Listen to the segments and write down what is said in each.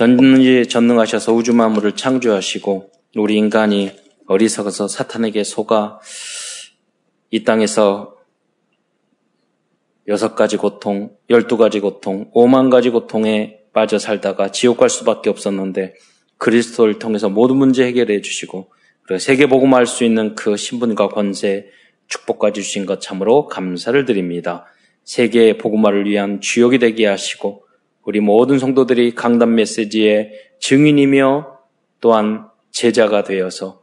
전지 전능하셔서 우주 만물을 창조하시고 우리 인간이 어리석어서 사탄에게 속아 이 땅에서 여섯 가지 고통, 열두 가지 고통, 오만 가지 고통에 빠져 살다가 지옥 갈 수밖에 없었는데 그리스도를 통해서 모든 문제 해결해 주시고 그리고 세계 복음할 수 있는 그 신분과 권세, 축복까지 주신 것 참으로 감사를 드립니다. 세계의 복음화를 위한 주역이 되게 하시고 우리 모든 성도들이 강단 메시지의 증인이며 또한 제자가 되어서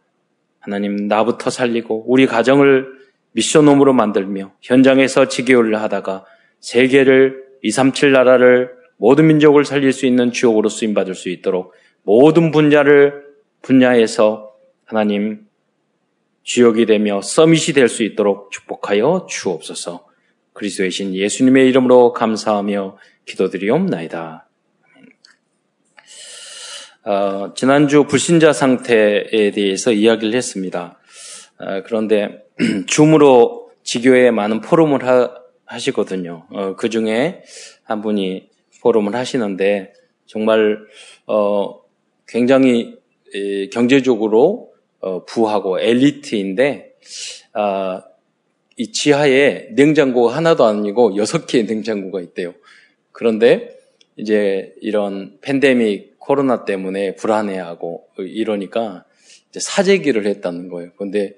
하나님 나부터 살리고 우리 가정을 미션홈으로 만들며 현장에서 지교를 하다가 세계를 237 나라를 모든 민족을 살릴 수 있는 주역으로 쓰임 받을 수 있도록 모든 분야를 분야에서 하나님 주역이 되며 서밋이 될 수 있도록 축복하여 주옵소서. 그리스도의 신 예수님의 이름으로 감사하며 기도드리옵나이다. 어, 지난주 불신자 상태에 대해서 이야기를 했습니다. 어, 그런데 줌으로 지교에 많은 포럼을 하, 시거든요 어, 그 중에 한 분이 포럼을 하시는데 정말 어, 굉장히 에, 경제적으로 어, 부하고 엘리트인데 아, 이 지하에 냉장고가 하나도 아니고 여섯 개의 냉장고가 있대요. 그런데 이제 이런 팬데믹 코로나 때문에 불안해하고 이러니까 이제 사재기를 했다는 거예요. 근데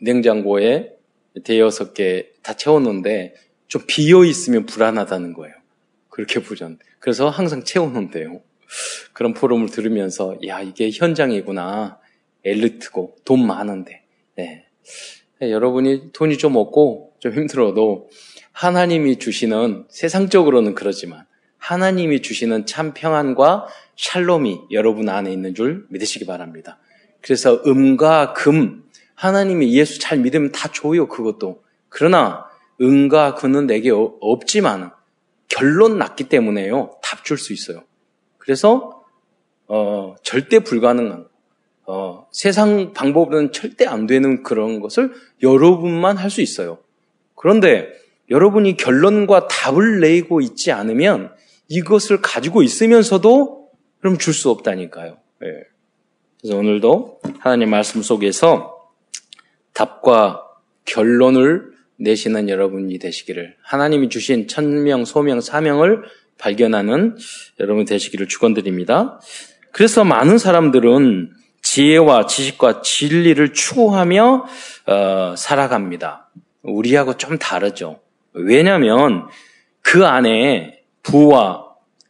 냉장고에 대여섯 개 다 채웠는데 좀 비어 있으면 불안하다는 거예요. 그렇게 부전. 그래서 항상 채워놓는데요. 그런 포럼을 들으면서 야 이게 현장이구나. 엘리트고 돈 많은데. 네. 여러분이 돈이 좀 없고 좀 힘들어도 하나님이 주시는 세상적으로는 그러지만 하나님이 주시는 참 평안과 샬롬이 여러분 안에 있는 줄 믿으시기 바랍니다. 그래서 음과 금 하나님이 예수 잘 믿으면 다 줘요 그것도. 그러나 음과 금은 내게 없지만 결론 났기 때문에요 답 줄 수 있어요. 그래서 어, 절대 불가능한 어, 세상 방법은 절대 안 되는 그런 것을 여러분만 할 수 있어요. 그런데 여러분이 결론과 답을 내고 있지 않으면 이것을 가지고 있으면서도 그럼 줄 수 없다니까요. 네. 그래서 오늘도 하나님 말씀 속에서 답과 결론을 내시는 여러분이 되시기를 하나님이 주신 천명, 소명, 사명을 발견하는 여러분 되시기를 축원드립니다. 그래서 많은 사람들은 지혜와 지식과 진리를 추구하며 어, 살아갑니다. 우리하고 좀 다르죠. 왜냐하면 그 안에 부와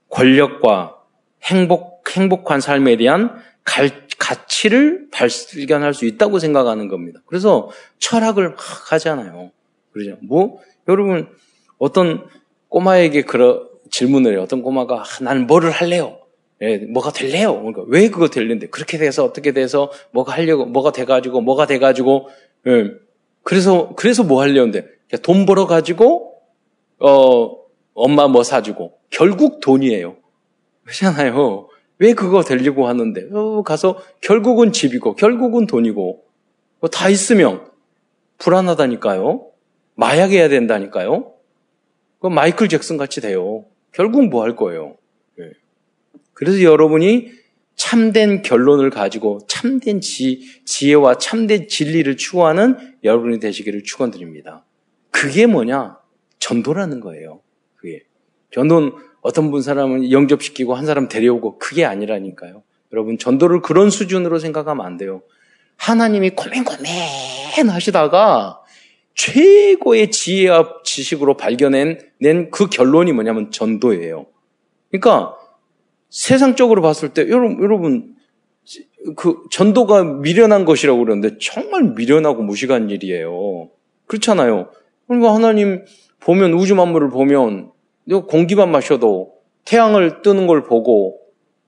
권력과 행복 행복한 삶에 대한 갈, 가치를 발견할 수 있다고 생각하는 겁니다. 그래서 철학을 막 하잖아요. 그러죠. 뭐 여러분 어떤 꼬마에게 그런 질문을 해요. 어떤 꼬마가 아, 나는 뭐를 할래요? 예, 뭐가 될래요? 그러니까 왜 그거 될는데 그렇게 돼서 어떻게 돼서 뭐가 하려고 뭐가 돼가지고 뭐가 돼가지고 예, 그래서 그래서 뭐 하려는데 돈 벌어 가지고 어 엄마 뭐 사주고 결국 돈이에요. 그렇잖아요. 왜 그거 되려고 하는데 어, 가서 결국은 집이고 결국은 돈이고 뭐 다 있으면 불안하다니까요. 마약해야 된다니까요. 그 마이클 잭슨 같이 돼요. 결국 뭐 할 거예요. 그래서 여러분이 참된 결론을 가지고 참된 지, 지혜와 참된 진리를 추구하는 여러분이 되시기를 축원드립니다. 그게 뭐냐? 전도라는 거예요. 그게 전도는 어떤 분 사람은 영접시키고 한 사람 데려오고 그게 아니라니까요. 여러분 전도를 그런 수준으로 생각하면 안 돼요. 하나님이 고민고민 하시다가 최고의 지혜와 지식으로 발견한 그 결론이 뭐냐면 전도예요. 그러니까 세상적으로 봤을 때 여러분, 여러분 그 전도가 미련한 것이라고 그러는데 정말 미련하고 무식한 일이에요. 그렇잖아요. 그러니까 하나님 보면 우주 만물을 보면 공기만 마셔도 태양을 뜨는 걸 보고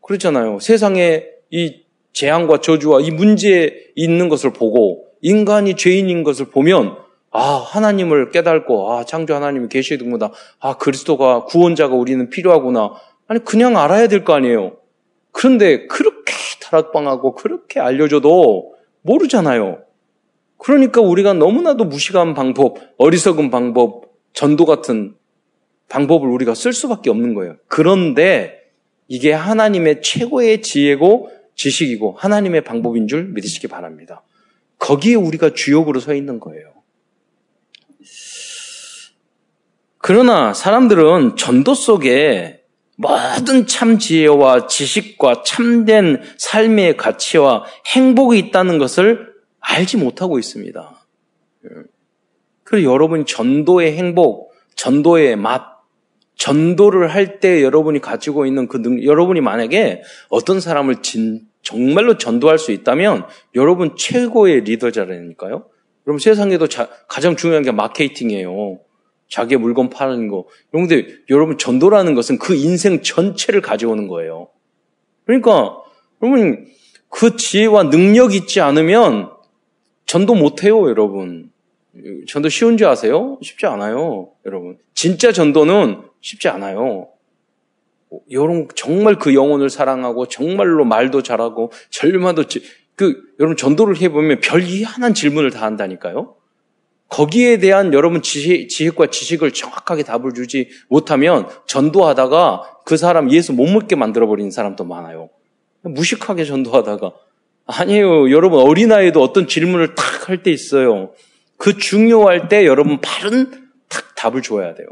그렇잖아요. 세상에 이 재앙과 저주와 이 문제에 있는 것을 보고 인간이 죄인인 것을 보면 아 하나님을 깨닫고 아 창조 하나님이 계시는구나 아 그리스도가 구원자가 우리는 필요하구나 아니, 그냥 알아야 될 거 아니에요. 그런데 그렇게 타락방하고 그렇게 알려줘도 모르잖아요. 그러니까 우리가 너무나도 무식한 방법, 어리석은 방법, 전도 같은 방법을 우리가 쓸 수밖에 없는 거예요. 그런데 이게 하나님의 최고의 지혜고 지식이고 하나님의 방법인 줄 믿으시기 바랍니다. 거기에 우리가 주역으로 서 있는 거예요. 그러나 사람들은 전도 속에 모든 참 지혜와 지식과 참된 삶의 가치와 행복이 있다는 것을 알지 못하고 있습니다. 그리고 여러분이 전도의 행복, 전도의 맛, 전도를 할 때 여러분이 가지고 있는 그 능, 여러분이 만약에 어떤 사람을 진, 정말로 전도할 수 있다면 여러분 최고의 리더자라니까요. 여러분 세상에도 자, 가장 중요한 게 마케팅이에요. 자기의 물건 파는 거. 그런데 여러분 전도라는 것은 그 인생 전체를 가져오는 거예요. 그러니까 여러분 그 지혜와 능력이 있지 않으면 전도 못해요, 여러분. 전도 쉬운 줄 아세요? 쉽지 않아요, 여러분. 진짜 전도는 쉽지 않아요. 여러분 정말 그 영혼을 사랑하고 정말로 말도 잘하고 절마도 그 여러분 전도를 해보면 별 희한한 질문을 다 한다니까요. 거기에 대한 여러분 지혜, 지혜과 지식을 정확하게 답을 주지 못하면 전도하다가 그 사람 예수 못 먹게 만들어버리는 사람도 많아요. 무식하게 전도하다가. 아니에요. 여러분 어린아이도 어떤 질문을 탁 할 때 있어요. 그 중요할 때 여러분 바른 탁 답을 줘야 돼요.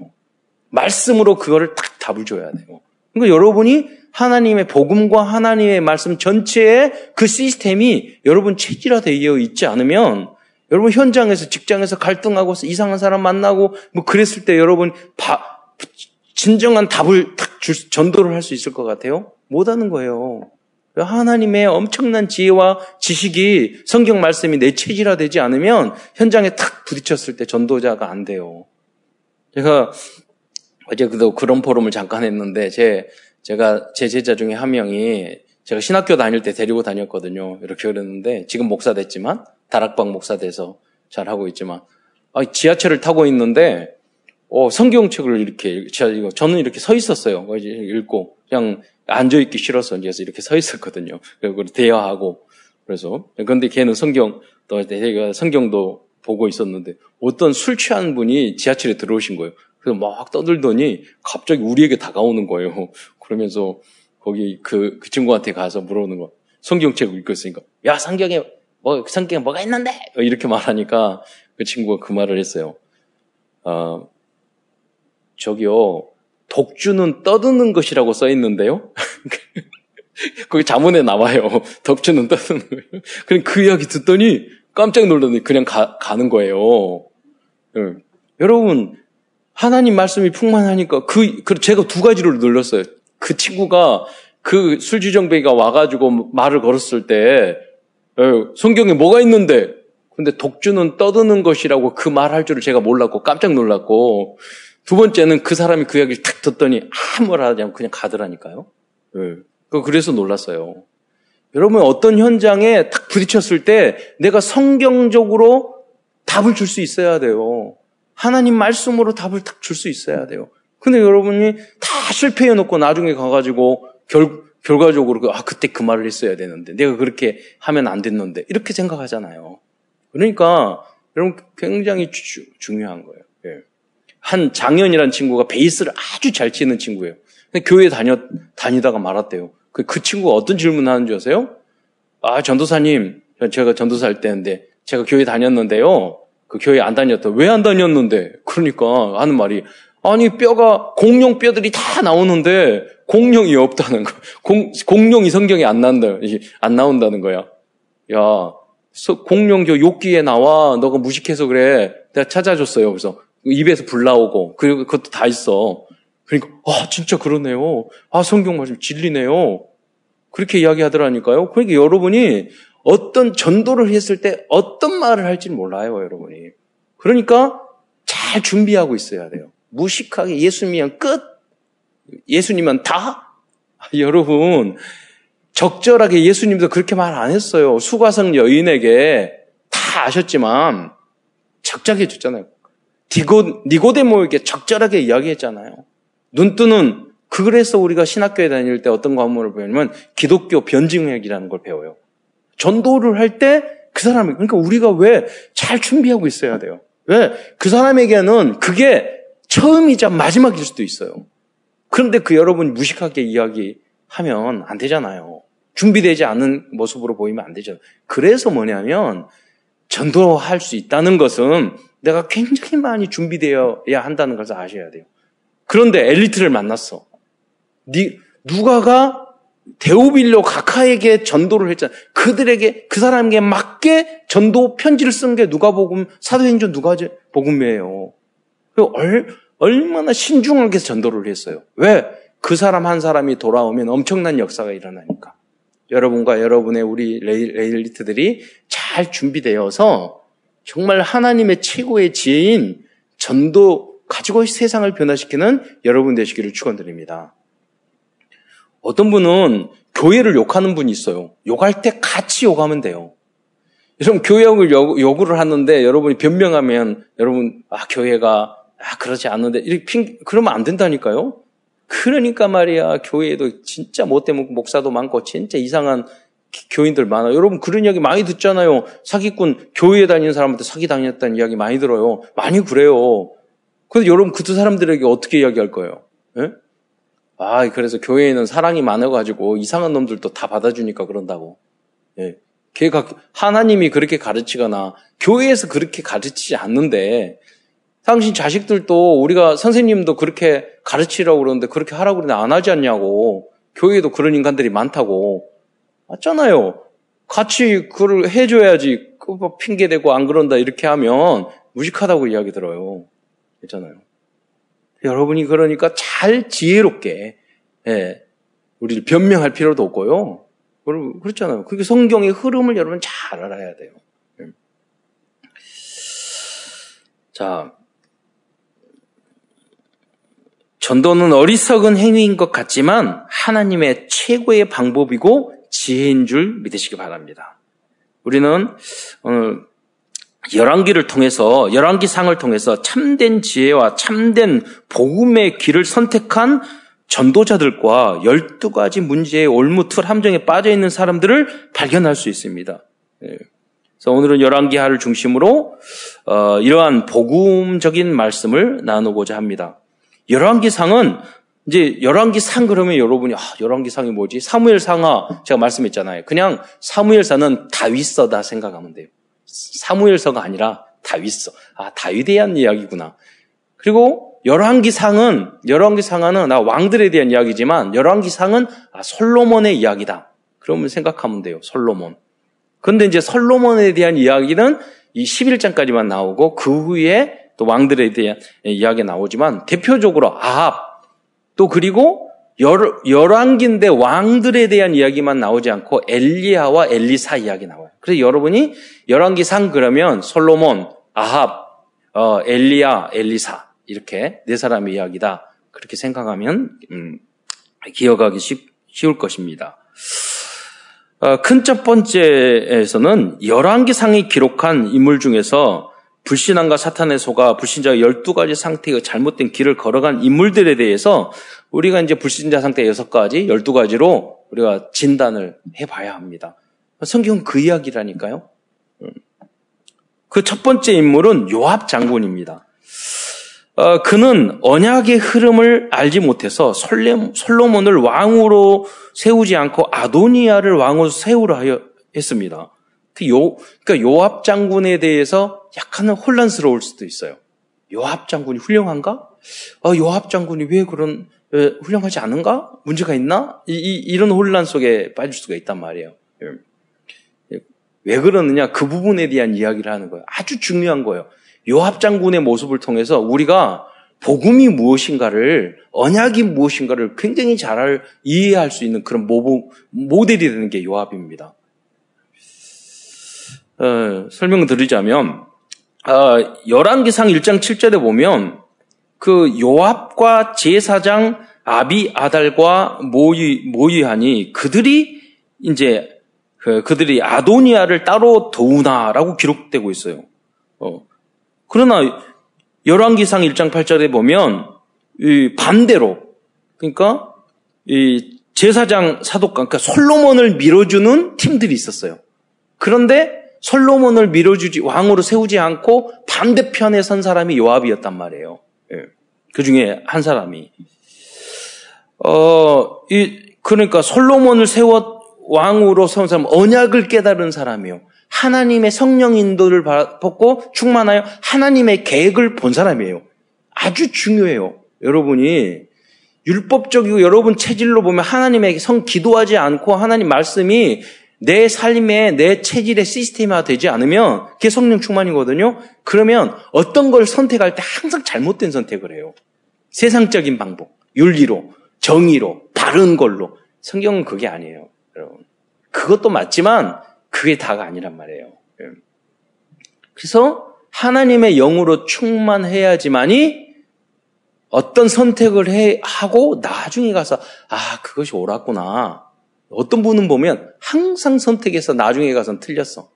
말씀으로 그거를 딱 답을 줘야 돼요. 그러니까 여러분이 하나님의 복음과 하나님의 말씀 전체의 그 시스템이 여러분 체질화되어 있지 않으면 여러분 현장에서 직장에서 갈등하고 이상한 사람 만나고 뭐 그랬을 때 여러분 바, 진정한 답을 딱 줄, 전도를 할 수 있을 것 같아요? 못 하는 거예요. 하나님의 엄청난 지혜와 지식이 성경 말씀이 내 체질화 되지 않으면 현장에 탁 부딪혔을 때 전도자가 안 돼요. 제가 어제도 그런 포럼을 잠깐 했는데 제 제가 제 제자 중에 한 명이 제가 신학교 다닐 때 데리고 다녔거든요. 이렇게 그랬는데 지금 목사 됐지만 다락방 목사 돼서 잘 하고 있지만 아, 지하철을 타고 있는데 어, 성경책을 이렇게 저는 이렇게 서 있었어요. 읽고 그냥 앉아 있기 싫어서 이제 이렇게 서 있었거든요. 그리고 대화하고 그래서 그런데 걔는 성경 또 성경도 보고 있었는데 어떤 술 취한 분이 지하철에 들어오신 거예요. 그래서 막 떠들더니 갑자기 우리에게 다가오는 거예요. 그러면서 거기 그, 그 친구한테 가서 물어보는 거. 성경책을 읽고 있으니까, 야, 성경에, 뭐, 성경에 뭐가 있는데? 이렇게 말하니까 그 친구가 그 말을 했어요. 어, 저기요, 독주는 떠드는 것이라고 써 있는데요? 거기 자문에 나와요. 독주는 떠드는 거예요. 그럼 그 이야기 듣더니 깜짝 놀더니 그냥 가, 가는 거예요. 네. 여러분, 하나님 말씀이 풍만하니까 그, 그 제가 두 가지를 눌렀어요. 그 친구가 그 술주정뱅이가 와가지고 말을 걸었을 때 어, 성경에 뭐가 있는데 근데 독주는 떠드는 것이라고 그 말 할 줄을 제가 몰랐고 깜짝 놀랐고 두 번째는 그 사람이 그 이야기를 탁 듣더니 아무 말 하지 않고 그냥 가더라니까요. 네. 그래서 놀랐어요. 여러분 어떤 현장에 탁 부딪혔을 때 내가 성경적으로 답을 줄 수 있어야 돼요. 하나님 말씀으로 답을 딱 줄 수 있어야 돼요. 근데 여러분이 다 실패해 놓고 나중에 가가지고 결, 결과적으로, 그, 아, 그때 그 말을 했어야 되는데, 내가 그렇게 하면 안 됐는데, 이렇게 생각하잖아요. 그러니까, 여러분 굉장히 주, 중요한 거예요. 예. 한 장현이라는 친구가 베이스를 아주 잘 치는 친구예요. 교회 다녀, 다니다가 말았대요. 그, 그 친구가 어떤 질문 을 하는 줄 아세요? 아, 전도사님, 제가 전도사 할 때인데, 제가 교회 다녔는데요. 그 교회 안 다녔다. 왜 안 다녔는데? 그러니까 하는 말이 아니 뼈가 공룡 뼈들이 다 나오는데 공룡이 없다는 거. 공, 공룡이 성경에 안 나온다. 안 나온다는 거야. 야, 공룡 저 욕기에 나와. 너가 무식해서 그래. 내가 찾아줬어요. 그래서 입에서 불 나오고 그리고 그것도 다 있어. 그러니까 아 진짜 그러네요. 아 성경 말씀 진리네요. 그렇게 이야기하더라니까요. 그러니까 여러분이 어떤 전도를 했을 때 어떤 말을 할지 몰라요, 여러분이. 그러니까 잘 준비하고 있어야 돼요. 무식하게 예수님이면 끝? 예수님은 다? 여러분, 적절하게 예수님도 그렇게 말 안 했어요. 수가성 여인에게 다 아셨지만 적절하게 줬잖아요. 디고, 니고데모에게 적절하게 이야기했잖아요. 눈 뜨는 그래서 우리가 신학교에 다닐 때 어떤 과목을 배우냐면 기독교 변증학이라는 걸 배워요. 전도를 할 때 그 사람이, 그러니까 우리가 왜 잘 준비하고 있어야 돼요. 왜? 그 사람에게는 그게 처음이자 마지막일 수도 있어요. 그런데 그 여러분이 무식하게 이야기하면 하면 안 되잖아요. 준비되지 않은 모습으로 보이면 안 되죠. 그래서 뭐냐면 전도할 수 있다는 것은 내가 굉장히 많이 준비되어야 한다는 것을 아셔야 돼요. 그런데 엘리트를 만났어. 누가가 데오빌로 가카에게 전도를 했잖아. 그들에게 그 사람에게 맞게 전도 편지를 쓴 게 누가복음 사도행전 누가복음이에요. 얼마나 신중하게 전도를 했어요. 왜? 그 사람 한 사람이 돌아오면 엄청난 역사가 일어나니까. 여러분과 여러분의 우리 레일리트들이 잘 준비되어서 정말 하나님의 최고의 지혜인 전도 가지고 세상을 변화시키는 여러분 되시기를 축원드립니다. 어떤 분은 교회를 욕하는 분이 있어요. 욕할 때 같이 욕하면 돼요. 여러분 교회욕을 요구를 하는데 여러분이 변명하면 여러분 아 교회가 아 그러지 않는데 이렇게 핑 그러면 안 된다니까요. 그러니까 말이야 교회에도 진짜 못된 목사도 많고 진짜 이상한 교인들 많아요. 여러분 그런 이야기 많이 듣잖아요. 사기꾼 교회에 다니는 사람한테 사기 당했다는 이야기 많이 들어요. 많이 그래요. 근데 여러분 그 두 사람들에게 어떻게 이야기할 거예요? 예? 아, 그래서 교회에는 사랑이 많아가지고 이상한 놈들도 다 받아주니까 그런다고. 예. 걔가 하나님이 그렇게 가르치거나 교회에서 그렇게 가르치지 않는데 당신 자식들도 우리가 선생님도 그렇게 가르치라고 그러는데 그렇게 하라고 그러는데 안 하지 않냐고. 교회에도 그런 인간들이 많다고. 맞잖아요. 같이 그걸 해줘야지. 핑계대고 안 그런다 이렇게 하면 무식하다고 이야기 들어요. 있잖아요. 여러분이 그러니까 잘 지혜롭게 예, 우리를 변명할 필요도 없고요. 그렇잖아요. 그게 성경의 흐름을 여러분 잘 알아야 돼요. 예. 자, 전도는 어리석은 행위인 것 같지만 하나님의 최고의 방법이고 지혜인 줄 믿으시기 바랍니다. 우리는 오늘 열왕기를 통해서 열왕기 상을 통해서 참된 지혜와 참된 복음의 길을 선택한 전도자들과 12가지 문제의 올무틀 함정에 빠져 있는 사람들을 발견할 수 있습니다. 예. 그래서 오늘은 열왕기하를 중심으로 어, 이러한 복음적인 말씀을 나누고자 합니다. 열왕기상은 이제 열왕기상 그러면 여러분이 아, 열왕기상이 뭐지? 사무엘상하 제가 말씀했잖아요. 그냥 사무엘사는 다윗서다 생각하면 돼요. 사무엘서가 아니라 다윗서. 아, 다윗에 대한 이야기구나. 그리고 열왕기상은 열왕기상하는 나 왕들에 대한 이야기지만 열왕기상은 아, 솔로몬의 이야기다. 그러면 생각하면 돼요. 솔로몬. 근데 이제 솔로몬에 대한 이야기는 이 11장까지만 나오고 그 후에 또 왕들에 대한 이야기 나오지만 대표적으로 아합 또 그리고 열, 열왕기인데 왕들에 대한 이야기만 나오지 않고 엘리야와 엘리사 이야기 나와요. 그래서 여러분이 열왕기상 그러면 솔로몬, 아합, 어, 엘리야, 엘리사 이렇게 네 사람의 이야기다 그렇게 생각하면 음, 기억하기 쉽, 쉬울 것입니다. 어, 큰 첫 번째에서는 열왕기상이 기록한 인물 중에서 불신앙과 사탄의 소가 불신자 12가지 상태의 잘못된 길을 걸어간 인물들에 대해서 우리가 이제 불신자 상태 6가지, 12가지로 우리가 진단을 해봐야 합니다. 성경은 그 이야기라니까요. 음. 그첫 번째 인물은 요압 장군입니다. 어, 그는 언약의 흐름을 알지 못해서 솔로몬을 왕으로 세우지 않고 아도니아를 왕으로 세우라 하여 했습니다. 그 요, 그러니까 요압 장군에 대해서 약간은 혼란스러울 수도 있어요. 요압 장군이 훌륭한가? 어, 요압 장군이 왜 그런 왜 훌륭하지 않은가? 문제가 있나? 이, 이, 이런 혼란 속에 빠질 수가 있단 말이에요. 예. 왜 그러느냐? 그 부분에 대한 이야기를 하는 거예요. 아주 중요한 거예요. 요압 장군의 모습을 통해서 우리가 복음이 무엇인가를 언약이 무엇인가를 굉장히 잘 이해할 수 있는 그런 모델이 되는 게 요압입니다. 어, 설명을 드리자면 어, 열왕기상 1장 7절에 보면 그 요압과 제사장 아비 아달과 모이 모이하니 그들이 이제 그, 그들이 아도니아를 따로 도우나라고 기록되고 있어요. 어. 그러나 열왕기상 1장 8절에 보면 반대로 그러니까 이 제사장 사독관 그러니까 솔로몬을 밀어주는 팀들이 있었어요. 그런데 솔로몬을 밀어주지 왕으로 세우지 않고 반대편에 선 사람이 요압이었단 말이에요. 예. 그 중에 한 사람이 어, 이 그러니까 솔로몬을 세워 왕으로 세운 사람, 언약을 깨달은 사람이요. 하나님의 성령 인도를 받고 충만하여 하나님의 계획을 본 사람이에요. 아주 중요해요. 여러분이 율법적이고 여러분 체질로 보면 하나님에게 성 기도하지 않고 하나님 말씀이 내 삶에 내 체질의 시스템화 되지 않으면 그게 성령 충만이거든요. 그러면 어떤 걸 선택할 때 항상 잘못된 선택을 해요. 세상적인 방법, 윤리로, 정의로, 바른 걸로. 성경은 그게 아니에요. 여러분. 그것도 맞지만 그게 다가 아니란 말이에요. 예. 그래서 하나님의 영으로 충만해야지만이 어떤 선택을 해, 하고 나중에 가서, 아, 그것이 옳았구나. 어떤 분은 보면 항상 선택해서 나중에 가서는 틀렸어.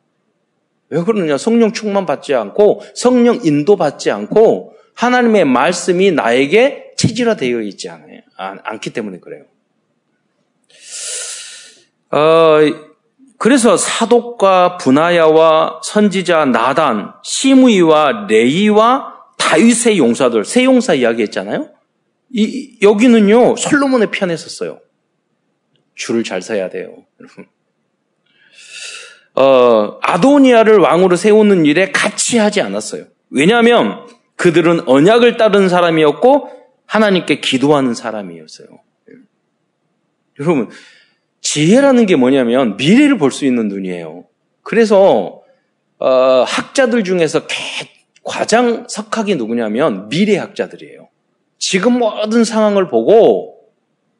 왜 그러느냐? 성령 충만 받지 않고, 성령 인도 받지 않고, 하나님의 말씀이 나에게 체질화되어 있지 않아요. 않기 때문에 그래요. 어, 그래서 사독과 분하야와 선지자 나단, 시므이와 레이와 다윗의 용사들, 세 용사 이야기했잖아요. 이, 여기는요, 솔로몬의 편에 섰어요. 줄을 잘 서야 돼요. 어, 아도니아를 왕으로 세우는 일에 같이 하지 않았어요. 왜냐하면 그들은 언약을 따른 사람이었고 하나님께 기도하는 사람이었어요. 여러분, 지혜라는 게 뭐냐면 미래를 볼 수 있는 눈이에요. 그래서 어, 학자들 중에서 가장 석학이 누구냐면 미래학자들이에요. 지금 모든 상황을 보고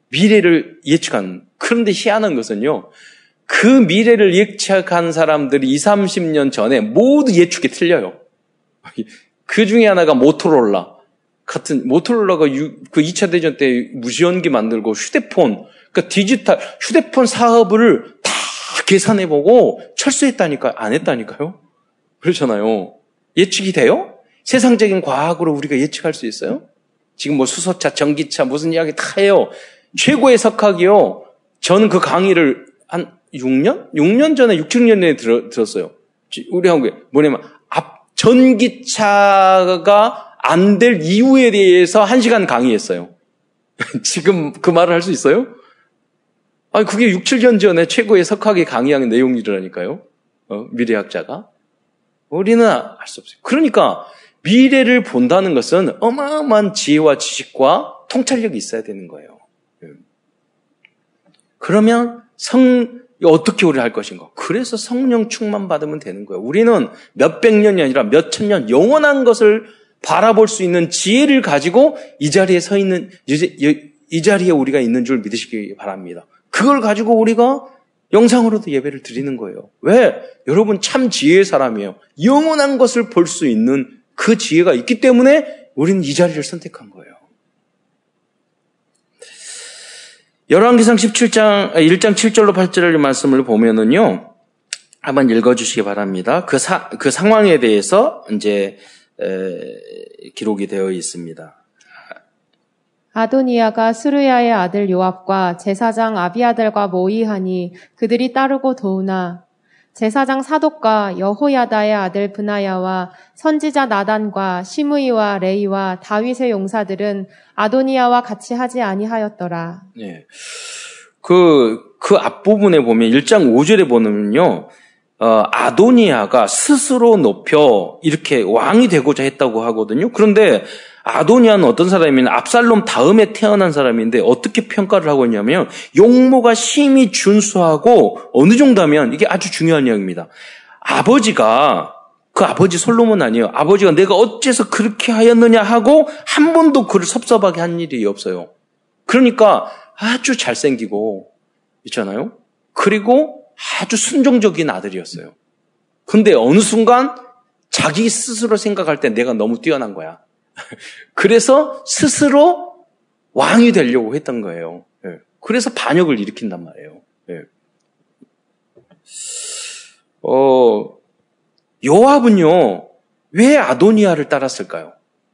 미래를 예측하는. 그런데 희한한 것은요. 그 미래를 예측한 사람들이 20, 30년 전에 모두 예측이 틀려요. 그 중에 하나가 모토롤라. 같은, 모토롤라가 그 2차 대전 때 무시연기 만들고 휴대폰, 그러니까 디지털, 휴대폰 사업을 다 계산해 보고 철수했다니까, 안 했다니까요? 그렇잖아요. 예측이 돼요? 세상적인 과학으로 우리가 예측할 수 있어요? 지금 뭐 수소차, 전기차, 무슨 이야기 다 해요. 최고의 석학이요. 저는 그 강의를 한 6년? 6년 전에, 6, 7년 전에 들, 들었어요. 우리 한국에. 뭐냐면, 앞, 전기차가 안 될 이유에 대해서 한 시간 강의했어요. 지금 그 말을 할 수 있어요? 아니, 그게 6, 7년 전에 최고의 석학의 강의한 내용이라니까요. 어, 미래학자가. 우리는 알 수 없어요. 그러니까 미래를 본다는 것은 어마어마한 지혜와 지식과 통찰력이 있어야 되는 거예요. 예. 그러면 성, 어떻게 우리를 할 것인가? 그래서 성령 충만 받으면 되는 거예요. 우리는 몇백 년이 아니라 몇천 년 영원한 것을 바라볼 수 있는 지혜를 가지고 이 자리에 서 있는, 이 자리에 우리가 있는 줄 믿으시기 바랍니다. 그걸 가지고 우리가 영상으로도 예배를 드리는 거예요. 왜? 여러분 참 지혜의 사람이에요. 영원한 것을 볼 수 있는 그 지혜가 있기 때문에 우리는 이 자리를 선택한 거예요. 열왕기상 17장, 1장 7절로 8절의 말씀을 보면은요, 한번 읽어 주시기 바랍니다. 그 사, 그 상황에 대해서 이제, 에, 기록이 되어 있습니다. 아도니아가 스루야의 아들 요압과 제사장 아비아들과 모의하니 그들이 따르고 도우나 제사장 사독과 여호야다의 아들 브나야와 선지자 나단과 시므이와 레이와 다윗의 용사들은 아도니아와 같이 하지 아니하였더라. 네. 그, 그 앞부분에 보면 1장 5절에 보면요. 어, 아도니아가 스스로 높여 이렇게 왕이 되고자 했다고 하거든요. 그런데 아도니아는 어떤 사람이냐 압살롬 다음에 태어난 사람인데 어떻게 평가를 하고 있냐면 용모가 심히 준수하고 어느 정도면 이게 아주 중요한 이야기입니다. 아버지가 그 아버지 솔로몬 아니에요. 아버지가 내가 어째서 그렇게 하였느냐 하고 한 번도 그를 섭섭하게 한 일이 없어요. 그러니까 아주 잘생기고 있잖아요. 그리고 아주 순종적인 아들이었어요. 근데 어느 순간 자기 스스로 생각할 때 내가 너무 뛰어난 거야. 그래서 스스로 왕이 되려고 했던 거예요. 예. 그래서 반역을 일으킨단 말이에요. 예. 어, 요압은요, 왜 아도니아를 따랐을까요?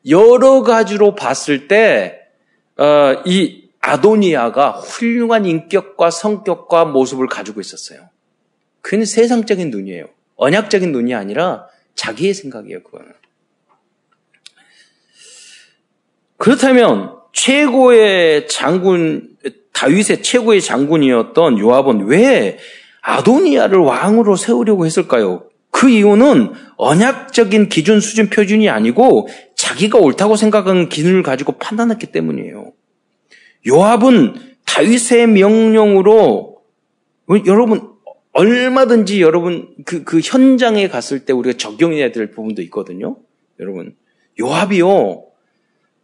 여러 가지로 봤을 때, 어, 이 아도니아가 훌륭한 인격과 성격과 모습을 가지고 있었어요. 그는 세상적인 눈이에요. 언약적인 눈이 아니라 자기의 생각이에요, 그거는. 그렇다면 최고의 장군 다윗의 최고의 장군이었던 요압은 왜 아도니아를 왕으로 세우려고 했을까요? 그 이유는 언약적인 기준 수준 표준이 아니고 자기가 옳다고 생각하는 기준을 가지고 판단했기 때문이에요. 요압은 다윗의 명령으로 여러분 얼마든지 여러분 그, 그 현장에 갔을 때 우리가 적용해야 될 부분도 있거든요. 여러분 요압이요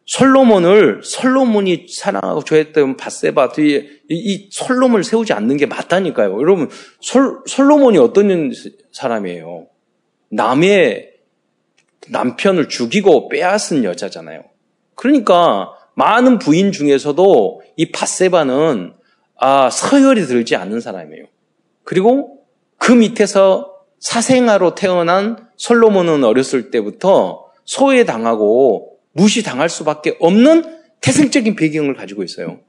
솔로몬을 솔로몬이 사랑하고 좋아했던 바세바 뒤에 이, 이 솔로몬을 세우지 않는 게 맞다니까요. 여러분 솔, 솔로몬이 어떤 사람이에요? 남의 남편을 죽이고 빼앗은 여자잖아요. 그러니까 많은 부인 중에서도 이 바세바는 아, 서열이 들지 않는 사람이에요. 그리고 그 밑에서 사생아로 태어난 솔로몬은 어렸을 때부터 소외당하고 무시당할 수밖에 없는 태생적인 배경을 가지고 있어요.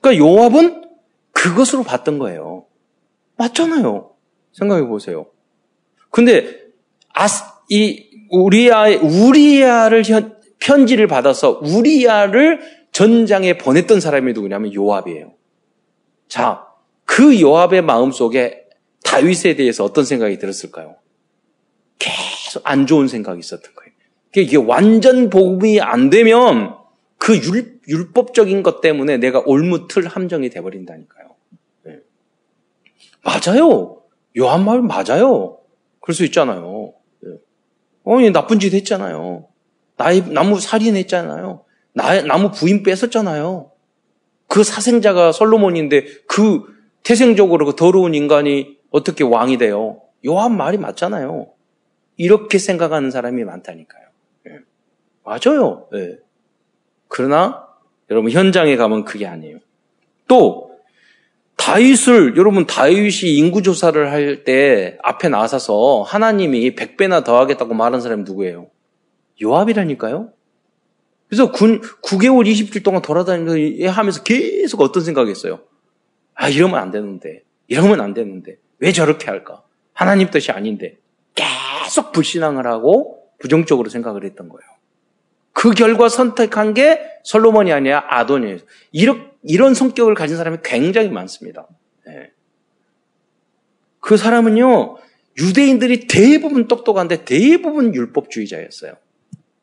그러니까 요압은 그것으로 봤던 거예요. 맞잖아요. 생각해 보세요. 근데 아스, 이 우리아 우리아를 편지를 받아서 우리아를 전장에 보냈던 사람이 누구냐면 요압이에요. 자, 그 요압의 마음 속에 다윗에 대해서 어떤 생각이 들었을까요? 계속 안 좋은 생각이 있었던 거예요. 이게 완전 복음이 안 되면 그 율, 율법적인 것 때문에 내가 올무틀 함정이 돼버린다니까요. 네. 맞아요. 요한 말 맞아요. 그럴 수 있잖아요. 네. 어, 나쁜 짓 했잖아요. 나이, 나무 살인했잖아요. 나, 나무 부인 뺏었잖아요. 그 사생자가 솔로몬인데 그 태생적으로 그 더러운 인간이 어떻게 왕이 돼요? 요한 말이 맞잖아요. 이렇게 생각하는 사람이 많다니까요. 맞아요. 네. 그러나 여러분 현장에 가면 그게 아니에요. 또 다윗을 여러분 다윗이 인구 조사를 할 때 앞에 나서서 하나님이 100배나 더하겠다고 말한 사람이 누구예요? 요압이라니까요. 그래서 군 9개월 20일 동안 돌아다니면서 하면서 계속 어떤 생각했어요? 아 이러면 안 되는데 이러면 안 되는데 왜 저렇게 할까? 하나님 뜻이 아닌데 계속 불신앙을 하고 부정적으로 생각을 했던 거예요. 그 결과 선택한 게 솔로몬이 아니라 아도니에요. 이런, 이런 성격을 가진 사람이 굉장히 많습니다. 네. 그 사람은요, 유대인들이 대부분 똑똑한데 대부분 율법주의자였어요.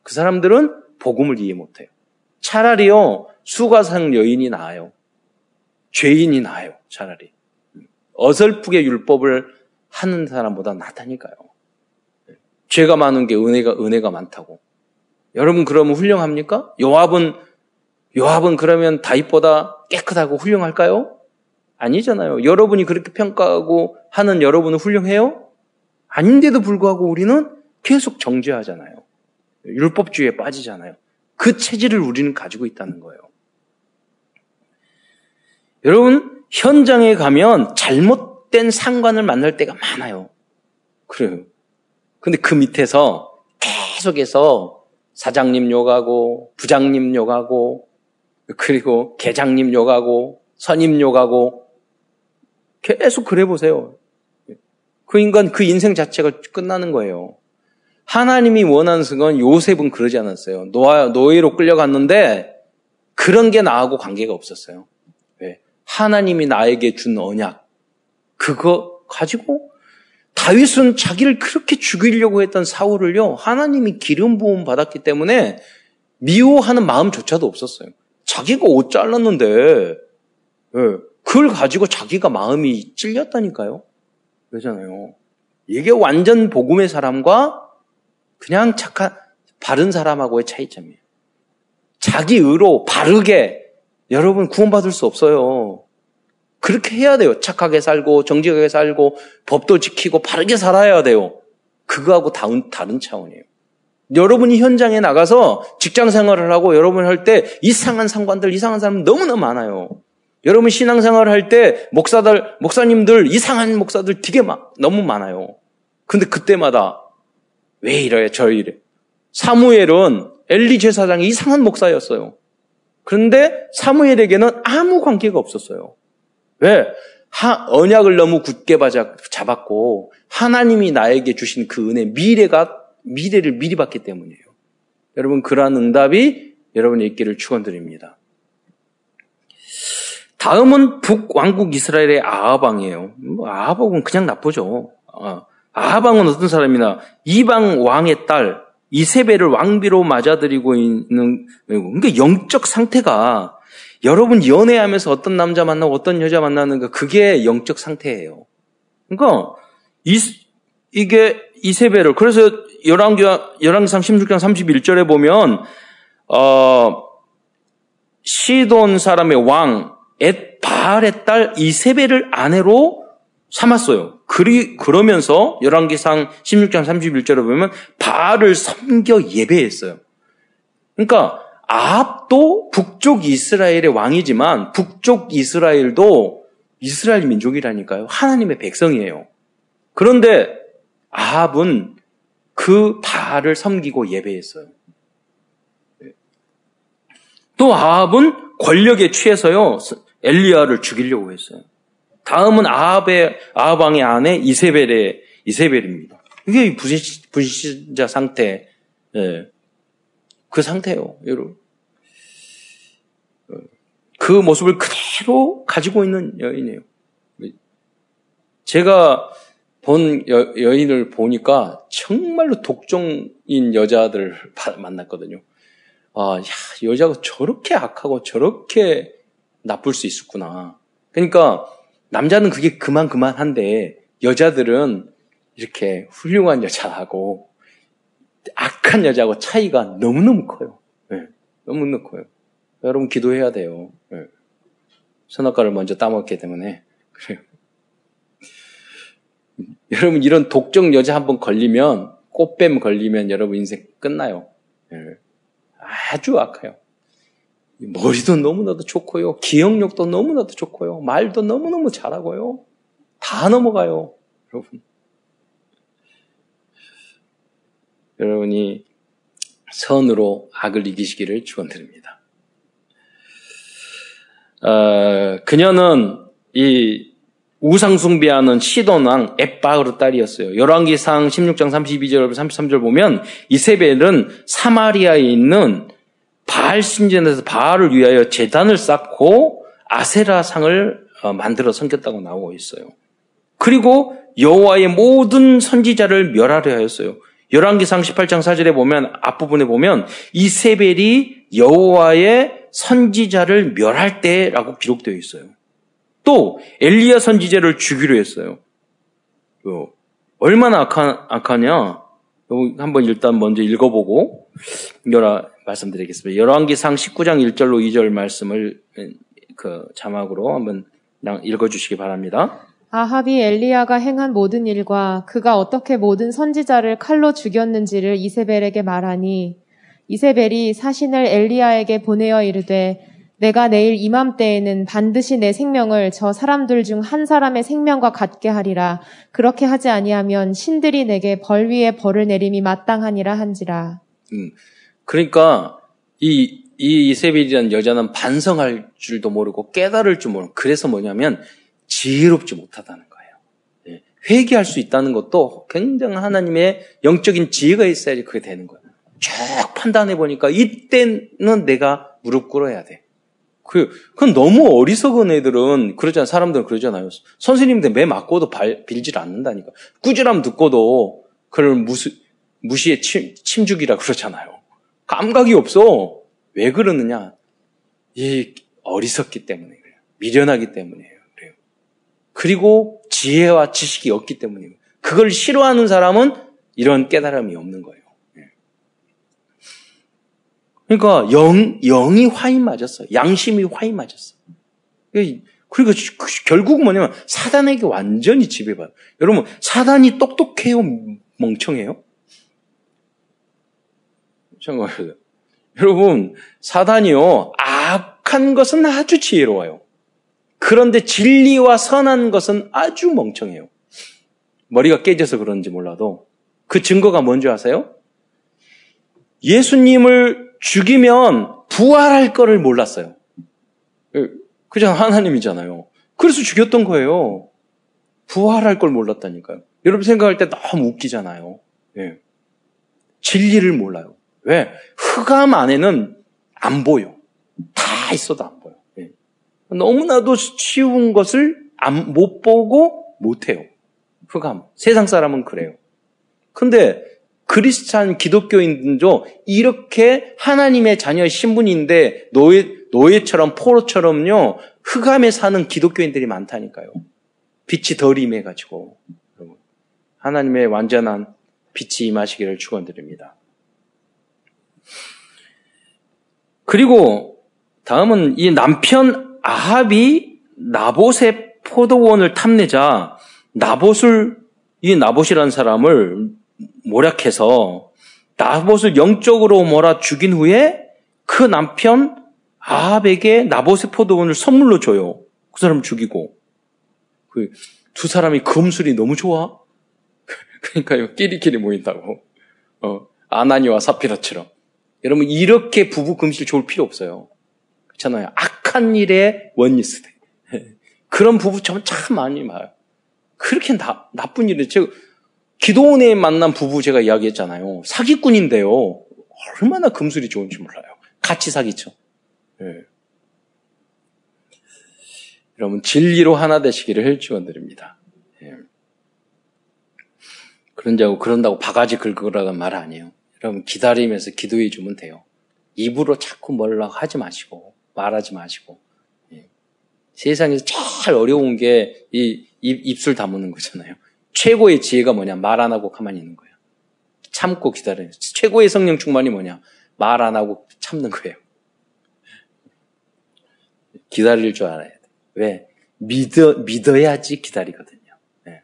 그 사람들은 복음을 이해 못해요. 차라리요, 수가상 여인이 나아요. 죄인이 나아요, 차라리. 어설프게 율법을 하는 사람보다 낫다니까요. 죄가 많은 게 은혜가, 은혜가 많다고. 여러분 그러면 훌륭합니까? 요압은 요압은 그러면 다윗보다 깨끗하고 훌륭할까요? 아니잖아요. 여러분이 그렇게 평가하고 하는 여러분은 훌륭해요? 아닌데도 불구하고 우리는 계속 정죄하잖아요. 율법주의에 빠지잖아요. 그 체질을 우리는 가지고 있다는 거예요. 여러분, 현장에 가면 잘못된 상관을 만날 때가 많아요. 그래요. 근데 그 밑에서 계속해서 사장님 욕하고 부장님 욕하고 그리고 계장님 욕하고 선임 욕하고 계속 그래 보세요. 그 인간 그 인생 자체가 끝나는 거예요. 하나님이 원하는 건 요셉은 그러지 않았어요. 노아, 노예로 끌려갔는데 그런 게 나하고 관계가 없었어요. 왜? 하나님이 나에게 준 언약 그거 가지고 다윗은 자기를 그렇게 죽이려고 했던 사울을요, 하나님이 기름 부음 받았기 때문에 미워하는 마음조차도 없었어요. 자기가 옷 잘랐는데, 예, 그걸 가지고 자기가 마음이 찔렸다니까요. 그러잖아요. 이게 완전 복음의 사람과 그냥 착한, 바른 사람하고의 차이점이에요. 자기 의로 바르게 여러분 구원받을 수 없어요. 그렇게 해야 돼요. 착하게 살고 정직하게 살고 법도 지키고 바르게 살아야 돼요. 그거하고 다른, 다른 차원이에요. 여러분이 현장에 나가서 직장 생활을 하고 여러분 할 때 이상한 상관들, 이상한 사람 너무나 많아요. 여러분 신앙생활을 할때 목사들, 목사님들, 이상한 목사들 되게 막 너무 많아요. 근데 그때마다 왜 이래, 저 이래. 사무엘은 엘리 제사장이 이상한 목사였어요. 그런데 사무엘에게는 아무 관계가 없었어요. 왜? 하, 언약을 너무 굳게 잡았고 하나님이 나에게 주신 그 은혜 미래가 미래를 미리 봤기 때문이에요. 여러분 그러한 응답이 여러분의 있기를 축원드립니다. 다음은 북왕국 이스라엘의 아하방이에요. 뭐 아하방은 그냥 나쁘죠. 아, 아하방은 어떤 사람이나 이방 왕의 딸 이세벨을 왕비로 맞아들이고 있는 그러니까 영적 상태가 여러분 연애하면서 어떤 남자 만나고 어떤 여자 만나는 거 그게 영적 상태예요. 그러니까 이, 이게 이세벨을 그래서 열왕기 열왕기상 16장 31절에 보면 어 시돈 사람의 왕 엣바알의 딸 이세벨을 아내로 삼았어요. 그리, 그러면서 열왕기상 16장 31절에 보면 바알을 섬겨 예배했어요. 그러니까 아합도 북쪽 이스라엘의 왕이지만 북쪽 이스라엘도 이스라엘 민족이라니까요. 하나님의 백성이에요. 그런데 아합은 그 바알을 섬기고 예배했어요. 또 아합은 권력에 취해서요. 엘리야를 죽이려고 했어요. 다음은 아합의 아합 왕의 아내 이세벨의 이세벨입니다. 이게 불신자 상태, 예. 그 상태예요, 여러분. 그 모습을 그대로 가지고 있는 여인이에요. 제가 본 여, 여인을 보니까 정말로 독종인 여자들을 만났거든요. 아, 야, 여자가 저렇게 악하고 저렇게 나쁠 수 있었구나. 그러니까 남자는 그게 그만 그만한데 여자들은 이렇게 훌륭한 여자하고 악한 여자하고 차이가 너무너무 커요. 네, 너무너무 커요. 여러분 기도해야 돼요. 네. 선악과를 먼저 따먹기 때문에 그래요. 여러분 이런 독적 여자 한번 걸리면 꽃뱀 걸리면 여러분 인생 끝나요. 네. 아주 악해요. 머리도 너무나도 좋고요. 기억력도 너무나도 좋고요. 말도 너무너무 잘하고요. 다 넘어가요. 여러분. 여러분이 선으로 악을 이기시기를 축원드립니다. 어, 그녀는 이 우상 숭배하는 시돈왕 앱바흐르 딸이었어요. 열왕기상 16장 32절 33절 보면 이세벨은 사마리아에 있는 바알 신전에서 바알을 위하여 재단을 쌓고 아세라 상을 어, 만들어 섬겼다고 나오고 있어요. 그리고 여호와의 모든 선지자를 멸하려 하였어요. 열왕기상 18장 4절에 보면 앞부분에 보면 이세벨이 여호와의 선지자를 멸할 때라고 기록되어 있어요. 또 엘리야 선지자를 죽이려 했어요. 얼마나 악하, 악하냐? 한번 일단 먼저 읽어보고 열아 말씀드리겠습니다. 열왕기상 19장 1절로 2절 말씀을 그 자막으로 한번 읽어주시기 바랍니다. 아합이 엘리야가 행한 모든 일과 그가 어떻게 모든 선지자를 칼로 죽였는지를 이세벨에게 말하니 이세벨이 사신을 엘리야에게 보내어 이르되 내가 내일 이맘때에는 반드시 내 생명을 저 사람들 중 한 사람의 생명과 같게 하리라. 그렇게 하지 아니하면 신들이 내게 벌 위에 벌을 내림이 마땅하니라 한지라. 음, 그러니까 이, 이 이세벨이라는 여자는 반성할 줄도 모르고 깨달을 줄 모르고 그래서 뭐냐면 지혜롭지 못하다는 거예요. 예, 회개할 수 있다는 것도 굉장히 하나님의 영적인 지혜가 있어야지 그게 되는 거예요. 쭉 판단해 보니까 이때는 내가 무릎 꿇어야 돼. 그, 그건 너무 어리석은 애들은 그러잖아요. 사람들은 그러잖아요. 선생님들 매 맞고도 발, 빌질 않는다니까. 꾸지람 듣고도 그걸 무수, 무시의 침, 침죽이라 그러잖아요. 감각이 없어. 왜 그러느냐? 이 어리석기 때문에 그래요. 미련하기 때문이에요. 그리고 지혜와 지식이 없기 때문이에요. 그걸 싫어하는 사람은 이런 깨달음이 없는 거예요. 그러니까 영, 영이 화인 맞았어요. 양심이 화인 맞았어요. 그리고 결국 뭐냐면 사단에게 완전히 지배받아요. 여러분, 사단이 똑똑해요? 멍청해요? 생각해요. 여러분, 사단이요, 악한 것은 아주 지혜로워요. 그런데 진리와 선한 것은 아주 멍청해요. 머리가 깨져서 그런지 몰라도 그 증거가 뭔지 아세요? 예수님을 죽이면 부활할 거를 몰랐어요. 그냥 하나님이잖아요. 그래서 죽였던 거예요. 부활할 걸 몰랐다니까요. 여러분 생각할 때 너무 웃기잖아요. 예. 진리를 몰라요. 왜? 흑암 안에는 안 보여. 다 있어도 안 보여. 예. 너무나도 쉬운 것을 안, 못 보고 못 해요. 흑암. 세상 사람은 그래요. 근데 그리스찬 기독교인도 이렇게 하나님의 자녀의 신분인데 노예, 노예처럼 포로처럼요 흑암에 사는 기독교인들이 많다니까요. 빛이 덜 임해가지고 하나님의 완전한 빛이 임하시기를 축원드립니다. 그리고 다음은 이 남편 아합이 나봇의 포도원을 탐내자 나봇을 이 나봇이라는 사람을 모략해서 나봇을 영적으로 몰아 죽인 후에 그 남편 아합에게 나봇의 포도원을 선물로 줘요. 그 사람 죽이고 그 두 사람이 금술이 너무 좋아. 그러니까요 끼리끼리 모인다고. 어, 아나니와 사피라처럼. 여러분 이렇게 부부 금실 좋을 필요 없어요. 그렇잖아요. 악 한 일에 원리스대. 그런 부부 참, 참 많이 봐요. 그렇게 나, 나쁜 일을 제가 기도원에 만난 부부 제가 이야기했잖아요. 사기꾼인데요. 얼마나 금술이 좋은지 몰라요. 같이 사기쳐. 네. 여러분 진리로 하나 되시기를 축원드립니다. 네. 그런다고 그런다고 바가지 긁으라는 말 아니에요. 여러분 기다리면서 기도해 주면 돼요. 입으로 자꾸 뭘라 하지 마시고 말하지 마시고 예. 세상에서 제일 어려운 게 이 입술 다무는 거잖아요. 최고의 지혜가 뭐냐? 말 안 하고 가만히 있는 거예요. 참고 기다려요. 최고의 성령 충만이 뭐냐? 말 안 하고 참는 거예요. 기다릴 줄 알아야 돼. 왜? 믿어, 믿어야지 기다리거든요. 네.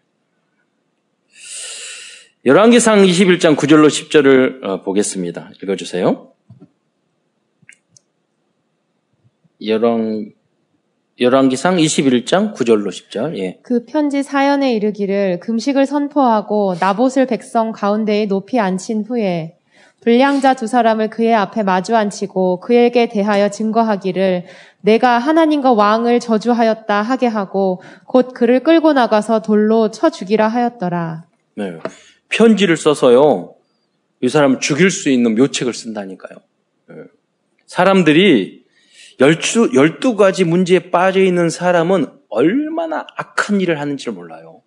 열왕기상 21장 9절로 10절을 어, 보겠습니다. 읽어주세요. 열왕, 열왕기상 21장 9절로 10절. 예. 그 편지 사연에 이르기를 금식을 선포하고 나봇을 백성 가운데에 높이 앉힌 후에 불량자 두 사람을 그의 앞에 마주 앉히고 그에게 대하여 증거하기를 내가 하나님과 왕을 저주하였다 하게 하고 곧 그를 끌고 나가서 돌로 쳐 죽이라 하였더라. 네. 편지를 써서요. 이 사람을 죽일 수 있는 묘책을 쓴다니까요. 네. 사람들이 열두, 가지 문제에 빠져 있는 사람은 얼마나 악한 일을 하는지를 몰라요.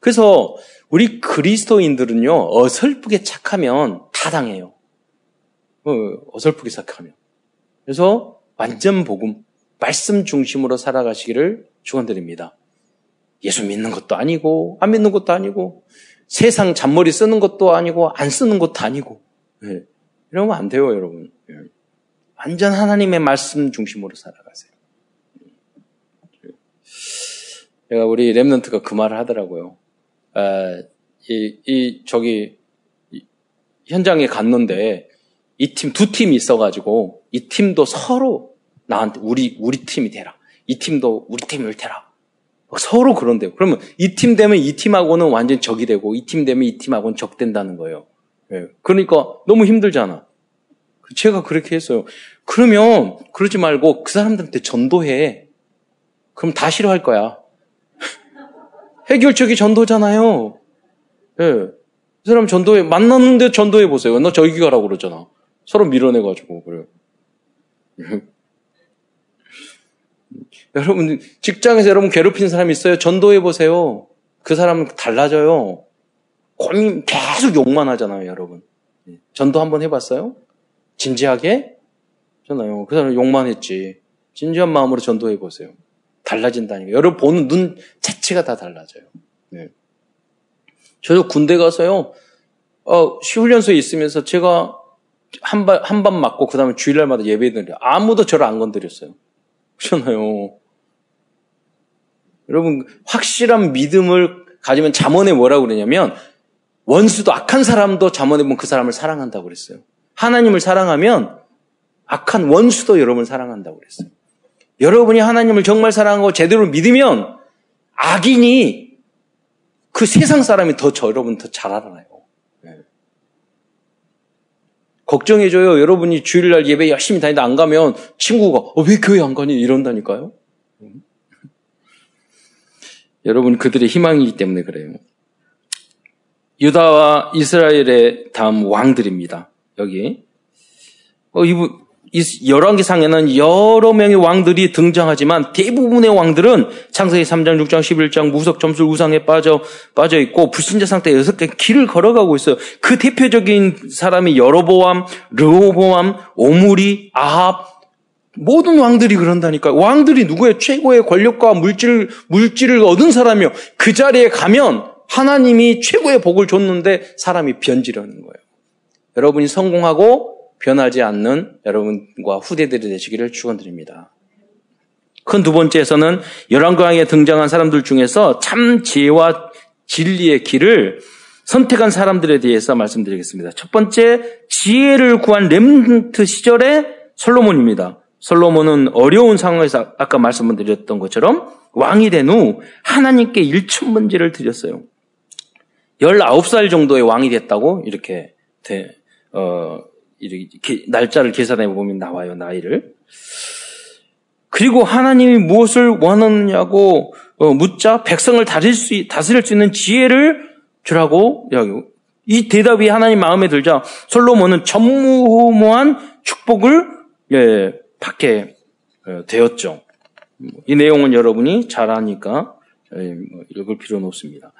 그래서 우리 그리스도인들은요, 어설프게 착하면 다 당해요. 어, 어설프게 착하면. 그래서 완전 복음, 말씀 중심으로 살아가시기를 축원드립니다. 예수 믿는 것도 아니고, 안 믿는 것도 아니고, 세상 잔머리 쓰는 것도 아니고, 안 쓰는 것도 아니고, 네. 이러면 안 돼요, 여러분. 네. 완전 하나님의 말씀 중심으로 살아가세요. 제가 우리 랩런트가 그 말을 하더라고요. 아, 이, 이, 저기, 이, 현장에 갔는데, 이 팀, 두 팀이 있어가지고, 이 팀도 서로 나한테, 우리, 우리 팀이 되라. 이 팀도 우리 팀을 되라. 서로 그런데요. 그러면 이 팀 되면 이 팀하고는 완전 적이 되고, 이 팀 되면 이 팀하고는 적된다는 거예요. 예. 그러니까 너무 힘들잖아. 제가 그렇게 했어요. 그러면 그러지 말고 그 사람들한테 전도해. 그럼 다 싫어할 거야. 해결책이 전도잖아요. 예. 그 사람 전도해, 만났는데 전도해 보세요. 너 저기 가라고 그러잖아. 서로 밀어내가지고, 그래요. 여러분, 직장에서 여러분 괴롭히는 사람 있어요? 전도해 보세요. 그 사람은 달라져요. 고민, 계속 욕만 하잖아요, 여러분. 예. 전도 한번 해봤어요? 진지하게? 잖아요. 그 사람 욕만 했지. 진지한 마음으로 전도해 보세요. 달라진다니까. 여러분 보는 눈 자체가 다 달라져요. 네. 저도 군대 가서요, 어, 시훈련소에 있으면서 제가 한 번, 한번 맞고 그 다음에 주일날마다 예배 드려요. 아무도 저를 안 건드렸어요. 그렇잖아요. 여러분, 확실한 믿음을 가지면 잠언에 뭐라고 그러냐면, 원수도 악한 사람도 잠언에 보면 그 사람을 사랑한다고 그랬어요. 하나님을 사랑하면 악한 원수도 여러분을 사랑한다고 그랬어요. 여러분이 하나님을 정말 사랑하고 제대로 믿으면 악인이 그 세상 사람이 더 저 여러분 더 잘 알아요. 네. 걱정해줘요. 여러분이 주일날 예배 열심히 다니다 안 가면 친구가 어, 왜 교회 안 가니 이런다니까요. 음. 여러분 그들의 희망이기 때문에 그래요. 유다와 이스라엘의 다음 왕들입니다. 여기 어, 이분 열왕기상에는 여러 명의 왕들이 등장하지만 대부분의 왕들은 창세기 3장, 6장, 11장 무석 점술 우상에 빠져 빠져 있고 불신자 상태 여섯 개 길을 걸어가고 있어요. 그 대표적인 사람이 여로보암, 르호보암, 오므리, 아합 모든 왕들이 그런다니까. 왕들이 누구의 최고의 권력과 물질 물질을 얻은 사람이요. 그 자리에 가면 하나님이 최고의 복을 줬는데 사람이 변질하는 거예요. 여러분이 성공하고 변하지 않는 여러분과 후대들이 되시기를 축원드립니다. 큰 두 번째에서는 열왕강에 등장한 사람들 중에서 참 지혜와 진리의 길을 선택한 사람들에 대해서 말씀드리겠습니다. 첫 번째 지혜를 구한 렘트 시절의 솔로몬입니다. 솔로몬은 어려운 상황에서 아까 말씀드렸던 것처럼 왕이 된 후 하나님께 일천문제를 드렸어요. 19살 정도의 왕이 됐다고 이렇게 돼, 어, 이렇게 날짜를 계산해 보면 나와요, 나이를. 그리고 하나님이 무엇을 원하느냐고 어, 묻자 백성을 다스릴 수, 다스릴 수 있는 지혜를 주라고 이 대답이 하나님 마음에 들자 솔로몬은 전무후무한 축복을 예, 받게 어, 되었죠. 이 내용은 여러분이 잘 아니까 예, 뭐 읽을 필요는 없습니다.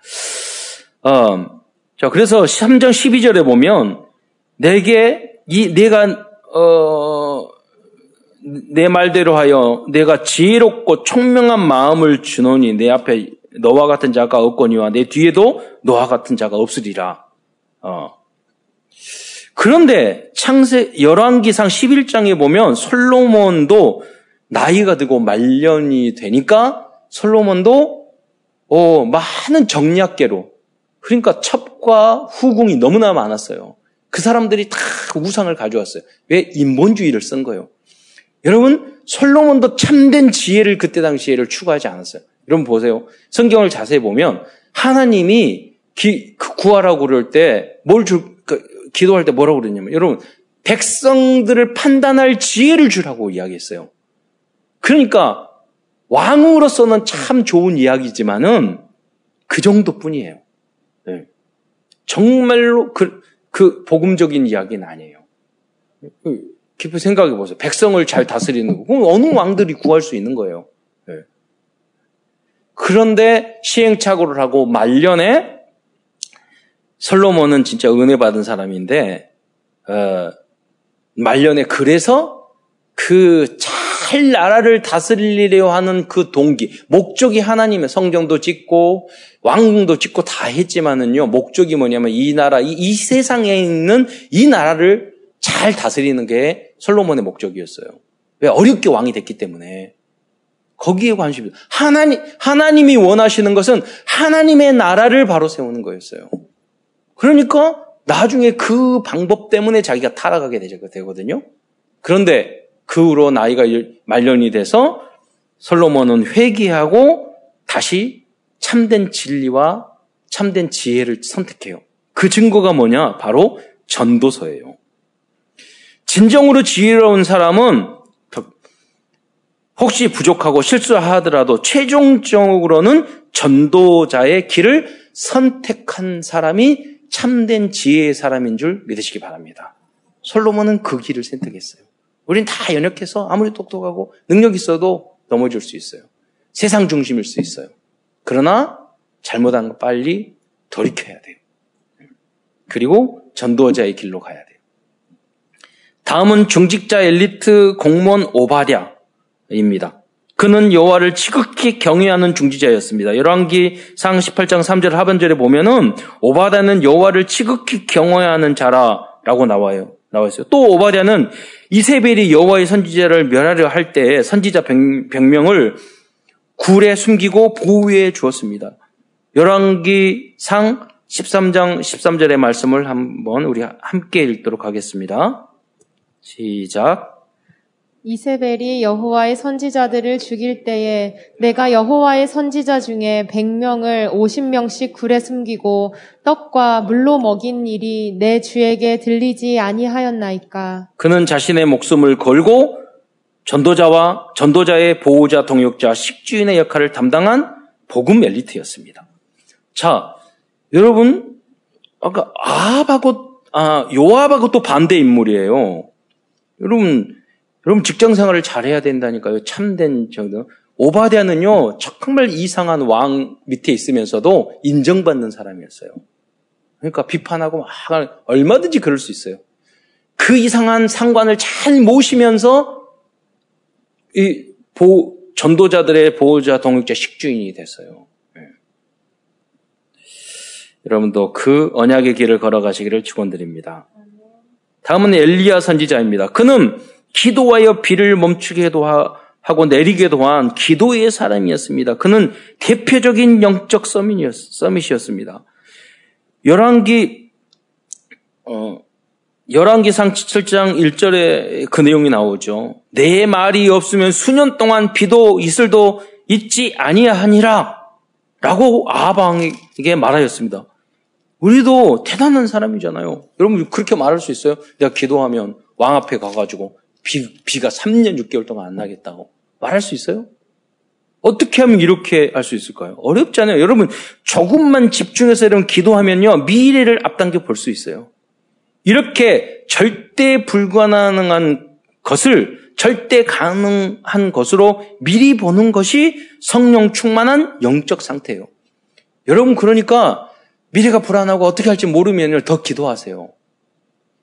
어, 자, 그래서 3장 12절에 보면 내게 이 내가 어, 내 말대로 하여 내가 지혜롭고 총명한 마음을 주노니 내 앞에 너와 같은 자가 없거니와 내 뒤에도 너와 같은 자가 없으리라. 어. 그런데 창세 열왕기상 11장에 보면 솔로몬도 나이가 들고 말년이 되니까 솔로몬도 어, 많은 정략계로 그러니까 첩과 후궁이 너무나 많았어요. 그 사람들이 다 우상을 가져왔어요. 왜? 인본주의를 쓴 거예요. 여러분, 솔로몬도 참된 지혜를 그때 당시에를 추구하지 않았어요. 여러분 보세요. 성경을 자세히 보면 하나님이 기, 그 구하라고 그럴 때 뭘 줄, 그, 기도할 때 뭐라고 그랬냐면 여러분, 백성들을 판단할 지혜를 주라고 이야기했어요. 그러니까 왕으로서는 참 좋은 이야기지만은 그 정도뿐이에요. 네. 정말로 그, 그 복음적인 이야기는 아니에요. 깊이 생각해 보세요. 백성을 잘 다스리는 거. 그럼 어느 왕들이 구할 수 있는 거예요. 네. 그런데 시행착오를 하고 말년에 솔로몬은 진짜 은혜 받은 사람인데 어, 말년에 그래서 그 잘 나라를 다스리려 하는 그 동기, 목적이 하나님의 성경도 짓고 왕궁도 짓고 다 했지만은요, 목적이 뭐냐면 이 나라, 이, 이 세상에 있는 이 나라를 잘 다스리는 게 솔로몬의 목적이었어요. 왜? 어렵게 왕이 됐기 때문에. 거기에 관심이, 하나님, 하나님이 원하시는 것은 하나님의 나라를 바로 세우는 거였어요. 그러니까 나중에 그 방법 때문에 자기가 타락하게 되거든요. 그런데 그 후로 나이가 말년이 돼서 솔로몬은 회개하고 다시 참된 진리와 참된 지혜를 선택해요. 그 증거가 뭐냐? 바로 전도서예요. 진정으로 지혜로운 사람은 혹시 부족하고 실수하더라도 최종적으로는 전도자의 길을 선택한 사람이 참된 지혜의 사람인 줄 믿으시기 바랍니다. 솔로몬은 그 길을 선택했어요. 우린 다 연약해서 아무리 똑똑하고 능력 있어도 넘어질 수 있어요. 세상 중심일 수 있어요. 그러나 잘못한 거 빨리 돌이켜야 돼요. 그리고 전도자의 길로 가야 돼요. 다음은 중직자 엘리트 공무원 오바댜입니다. 그는 여호와를 지극히 경외하는 중지자였습니다. 열왕기 상 18장 3절 하반절에 보면은 오바댜는 여호와를 지극히 경외하는 자라라고 나와요. 나와 있어요. 또 오바댜는 이세벨이 여호와의 선지자를 멸하려 할때 선지자 병명을 굴에 숨기고 보호해 주었습니다. 열왕기상 13장 13절의 말씀을 한번 우리 함께 읽도록 하겠습니다. 시작. 이세벨이 여호와의 선지자들을 죽일 때에 내가 여호와의 선지자 중에 100명을 50명씩 굴에 숨기고 떡과 물로 먹인 일이 내 주에게 들리지 아니하였나이까. 그는 자신의 목숨을 걸고 전도자와 전도자의 보호자 동역자 식주인의 역할을 담당한 복음 엘리트였습니다. 자, 여러분 아까 아합하고 아 요압하고 또 반대 인물이에요. 여러분 여러분 직장 생활을 잘해야 된다니까요. 참된 정도. 오바댜는요 정말 이상한 왕 밑에 있으면서도 인정받는 사람이었어요. 그러니까 비판하고 막 얼마든지 그럴 수 있어요. 그 이상한 상관을 잘 모시면서 이 보, 전도자들의 보호자, 동역자, 식주인이 됐어요. 네. 여러분도 그 언약의 길을 걸어가시기를 축원드립니다. 다음은 엘리야 선지자입니다. 그는 기도하여 비를 멈추게도 하고 내리게도 한 기도의 사람이었습니다. 그는 대표적인 영적 서밋이었습니다. 열왕기 어, 열왕기상 7장 1절에 그 내용이 나오죠. 내 말이 없으면 수년 동안 비도 이슬도 있지 아니하니라 라고 아방에게 말하였습니다. 우리도 대단한 사람이잖아요. 여러분 그렇게 말할 수 있어요? 내가 기도하면 왕 앞에 가가지고 비, 비가 3년 6개월 동안 안 나겠다고 말할 수 있어요? 어떻게 하면 이렇게 할 수 있을까요? 어렵잖아요. 여러분 조금만 집중해서 여러분 기도하면요 미래를 앞당겨 볼 수 있어요. 이렇게 절대 불가능한 것을 절대 가능한 것으로 미리 보는 것이 성령 충만한 영적 상태예요. 여러분 그러니까 미래가 불안하고 어떻게 할지 모르면 더 기도하세요.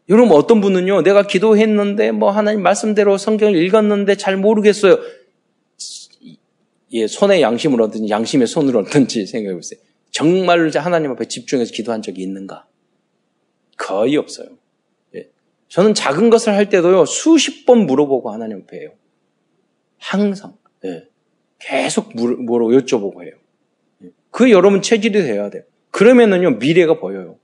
여러분 어떤 분은요, 내가 기도했는데 뭐 하나님 말씀대로 성경을 읽었는데 잘 모르겠어요. 예, 손에 양심을 얻든지 양심의 손을 얻든지 생각해 보세요. 정말 하나님 앞에 집중해서 기도한 적이 있는가? 거의 없어요. 예. 저는 작은 것을 할 때도요, 수십 번 물어보고 하나님 앞에 해요. 항상. 예. 계속 물, 뭐로 여쭤보고 해요. 예. 그 여러분 체질이 돼야 돼요. 그러면은요, 미래가 보여요.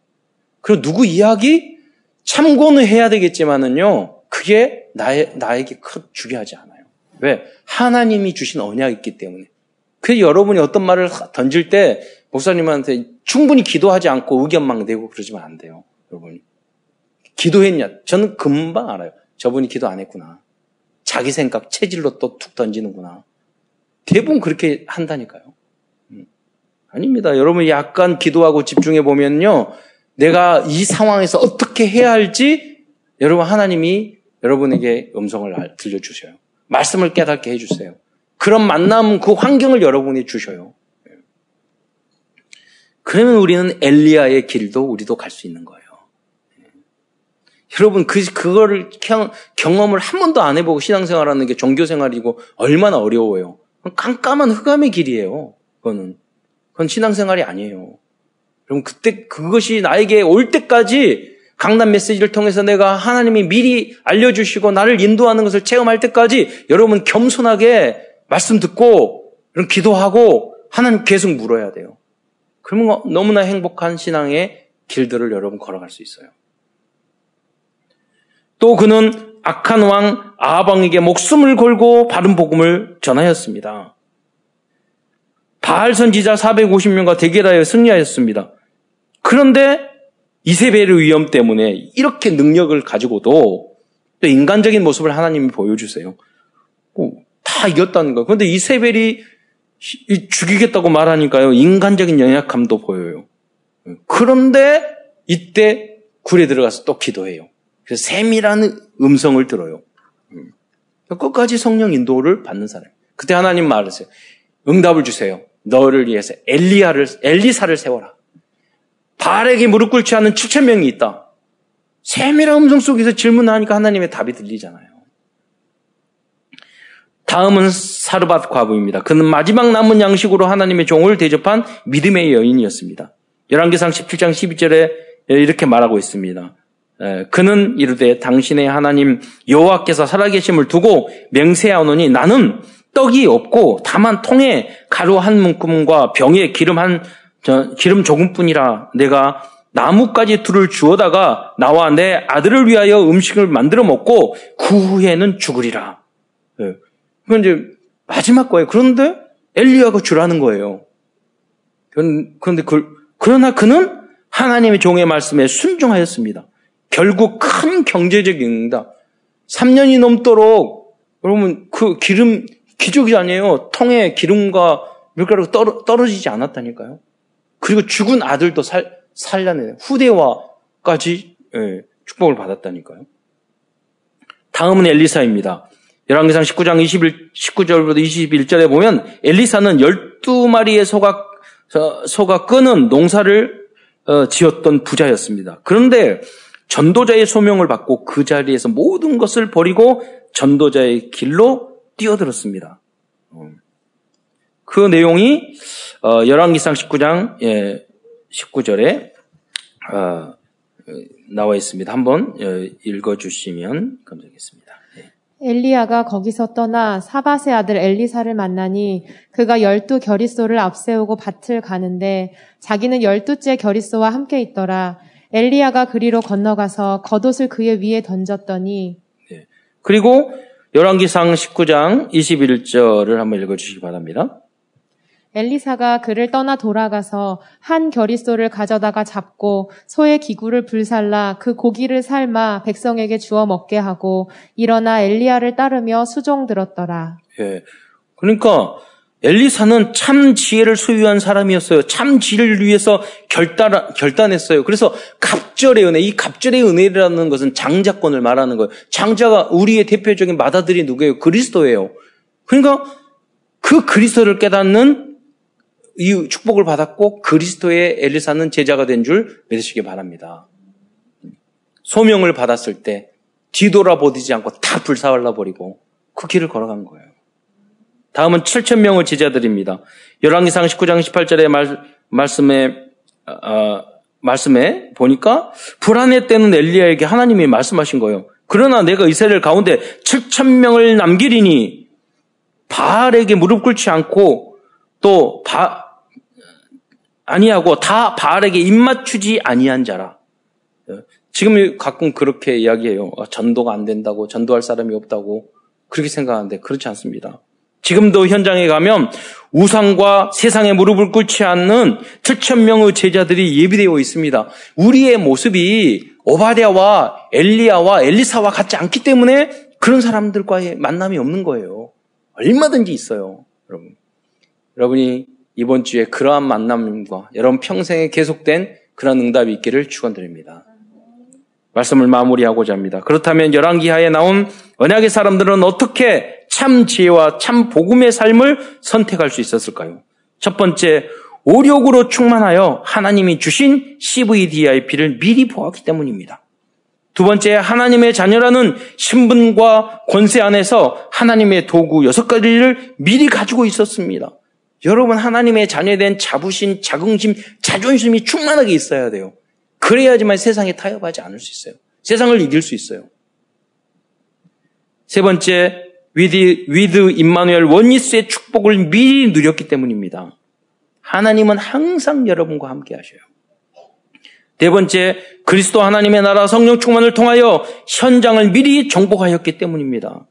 그리고 누구 이야기? 참고는 해야 되겠지만은요, 그게 나의, 나에게 크 중요하지 않아요. 왜? 하나님이 주신 언약이 있기 때문에. 그 여러분이 어떤 말을 던질 때 목사님한테 충분히 기도하지 않고 의견만 내고 그러지면 안 돼요. 여러분이. 기도했냐? 저는 금방 알아요. 저분이 기도 안 했구나. 자기 생각, 체질로 또 툭 던지는구나. 대부분 그렇게 한다니까요. 음. 아닙니다. 여러분 약간 기도하고 집중해 보면요. 내가 이 상황에서 어떻게 해야 할지 여러분 하나님이 여러분에게 음성을 들려주셔요. 말씀을 깨닫게 해주세요. 그런 만남, 그 환경을 여러분이 주셔요. 그러면 우리는 엘리야의 길도 우리도 갈 수 있는 거예요. 여러분, 그, 그거를 경험을 한 번도 안 해보고 신앙생활하는 게 종교생활이고 얼마나 어려워요. 깜깜한 흑암의 길이에요. 그거는. 그건 신앙생활이 아니에요. 그럼 그때 그것이 나에게 올 때까지 강남 메시지를 통해서 내가 하나님이 미리 알려주시고 나를 인도하는 것을 체험할 때까지 여러분 겸손하게 말씀 듣고 기도하고 하나님 계속 물어야 돼요. 그러면 너무나 행복한 신앙의 길들을 여러분 걸어갈 수 있어요. 또 그는 악한 왕 아방에게 목숨을 걸고 바른 복음을 전하였습니다. 바알 선지자 450명과 대결하여 승리하였습니다. 그런데 이세벨의 위험 때문에 이렇게 능력을 가지고도 또 인간적인 모습을 하나님이 보여주세요. 뭐, 다 이겼다는 거예요. 그런데 이세벨이 죽이겠다고 말하니까요. 인간적인 연약함도 보여요. 그런데 이때 굴에 들어가서 또 기도해요. 그래서 샘이라는 음성을 들어요. 끝까지 성령 인도를 받는 사람. 그때 하나님 말하세요. 응답을 주세요. 너를 위해서 엘리야를 엘리사를 세워라. 바알에게 무릎 꿇지 않는 7천 명이 있다. 세밀한 음성 속에서 질문하니까 하나님의 답이 들리잖아요. 다음은 사르밧 과부입니다. 그는 마지막 남은 양식으로 하나님의 종을 대접한 믿음의 여인이었습니다. 열왕기상 17장 12절에 이렇게 말하고 있습니다. 그는 이르되 당신의 하나님 여호와께서 살아계심을 두고 맹세하노니 나는 떡이 없고 다만 통에 가루 한 문큼과 병에 기름 한 기름 조금뿐이라 내가 나뭇가지 둘을 주어다가 나와 내 아들을 위하여 음식을 만들어 먹고 그 후에는 죽으리라. 네. 그건 이제 마지막 거예요. 그런데 엘리야가 주라는 거예요. 그런데 그, 그러나 그는 하나님의 종의 말씀에 순종하였습니다. 결국 큰 경제적 영다 3년이 넘도록 여러분 그 기름 기적이 아니에요. 통에 기름과 밀가루가 떨어, 떨어지지 않았다니까요. 그리고 죽은 아들도 살, 살려내 후대와까지 예, 축복을 받았다니까요. 다음은 엘리사입니다. 열왕기상 19장 21, 19절부터 21절에 보면 엘리사는 12마리의 소가, 소가 끄는 농사를 어, 지었던 부자였습니다. 그런데 전도자의 소명을 받고 그 자리에서 모든 것을 버리고 전도자의 길로 뛰어들었습니다. 어. 그 내용이 어, 열왕기상 19장 19절에 나와 있습니다. 한번 읽어주시면 감사하겠습니다. 엘리야가 거기서 떠나 사바세 아들 엘리사를 만나니 그가 열두 결의소를 앞세우고 밭을 가는데 자기는 열두째 결의소와 함께 있더라. 엘리야가 그리로 건너가서 겉옷을 그의 위에 던졌더니 네. 그리고 열왕기상 19장 21절을 한번 읽어주시기 바랍니다. 엘리사가 그를 떠나 돌아가서 한 결의소를 가져다가 잡고 소의 기구를 불살라 그 고기를 삶아 백성에게 주어 먹게 하고 일어나 엘리야를 따르며 수종 들었더라. 예. 그러니까 엘리사는 참 지혜를 소유한 사람이었어요. 참 지혜를 위해서 결단, 결단했어요. 그래서 갑절의 은혜, 이 갑절의 은혜라는 것은 장자권을 말하는 거예요. 장자가 우리의 대표적인 마다들이 누구예요? 그리스도예요. 그러니까 그 그리스도를 깨닫는 이 축복을 받았고 그리스도의 엘리사는 제자가 된 줄 믿으시기 바랍니다. 소명을 받았을 때 뒤돌아보지 않고 다 불사발라 버리고 그 길을 걸어간 거예요. 다음은 7천 명을 제자들입니다. 열왕기상 19장 18절의 말, 말씀에 어, 말씀에 보니까 불안해 때는 엘리야에게 하나님이 말씀하신 거예요. 그러나 내가 이스라엘 가운데 7천 명을 남기리니 바알에게 무릎 꿇지 않고 또 바, 아니하고 다 바알에게 입맞추지 아니한 자라. 지금 가끔 그렇게 이야기해요. 아, 전도가 안 된다고, 전도할 사람이 없다고 그렇게 생각하는데 그렇지 않습니다. 지금도 현장에 가면 우상과 세상에 무릎을 꿇지 않는 7천 명의 제자들이 예비되어 있습니다. 우리의 모습이 오바댜와 엘리야와 엘리사와 같지 않기 때문에 그런 사람들과의 만남이 없는 거예요. 얼마든지 있어요, 여러분. 여러분이 이번 주에 그러한 만남과 여러분 평생에 계속된 그런 응답이 있기를 축원드립니다. 말씀을 마무리하고자 합니다. 그렇다면 열왕기하에 나온 언약의 사람들은 어떻게 참 지혜와 참 복음의 삶을 선택할 수 있었을까요? 첫 번째, 오력으로 충만하여 하나님이 주신 CVDIP를 미리 보았기 때문입니다. 두 번째, 하나님의 자녀라는 신분과 권세 안에서 하나님의 도구 여섯 가지를 미리 가지고 있었습니다. 여러분 하나님의 자녀된 자부심, 자긍심, 자존심이 충만하게 있어야 돼요. 그래야지만 세상에 타협하지 않을 수 있어요. 세상을 이길 수 있어요. 세 번째, with, with 임마누엘 oneness의 축복을 미리 누렸기 때문입니다. 하나님은 항상 여러분과 함께 하셔요. 네 번째, 그리스도 하나님의 나라 성령 충만을 통하여 현장을 미리 정복하였기 때문입니다.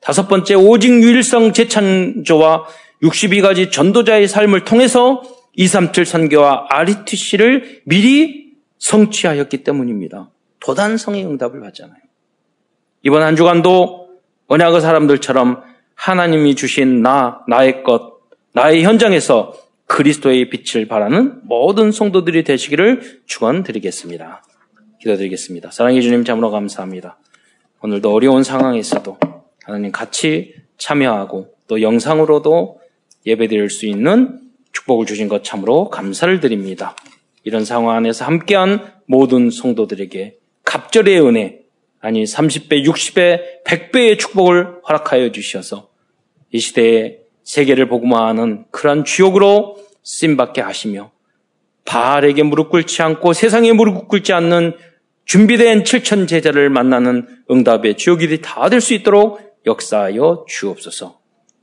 다섯 번째, 오직 유일성 재창조와 62가지 전도자의 삶을 통해서 237 선교와 RETC를 미리 성취하였기 때문입니다. 도단성의 응답을 받잖아요. 이번 한 주간도 언약의 사람들처럼 하나님이 주신 나, 나의 것, 나의 현장에서 그리스도의 빛을 바라는 모든 성도들이 되시기를 축원드리겠습니다. 기도드리겠습니다. 사랑해 주님 참으로 감사합니다. 오늘도 어려운 상황에서도 하나님 같이 참여하고 또 영상으로도 예배드릴 수 있는 축복을 주신 것 참으로 감사를 드립니다. 이런 상황 안에서 함께한 모든 성도들에게 갑절의 은혜, 아니 30배, 60배, 100배의 축복을 허락하여 주셔서 이 시대에 세계를 복음화하는 그러한 주역으로 쓰임받게 하시며 바알에게 무릎 꿇지 않고 세상에 무릎 꿇지 않는 준비된 7천 제자를 만나는 응답의 주역이 다 될 수 있도록 역사하여 주옵소서.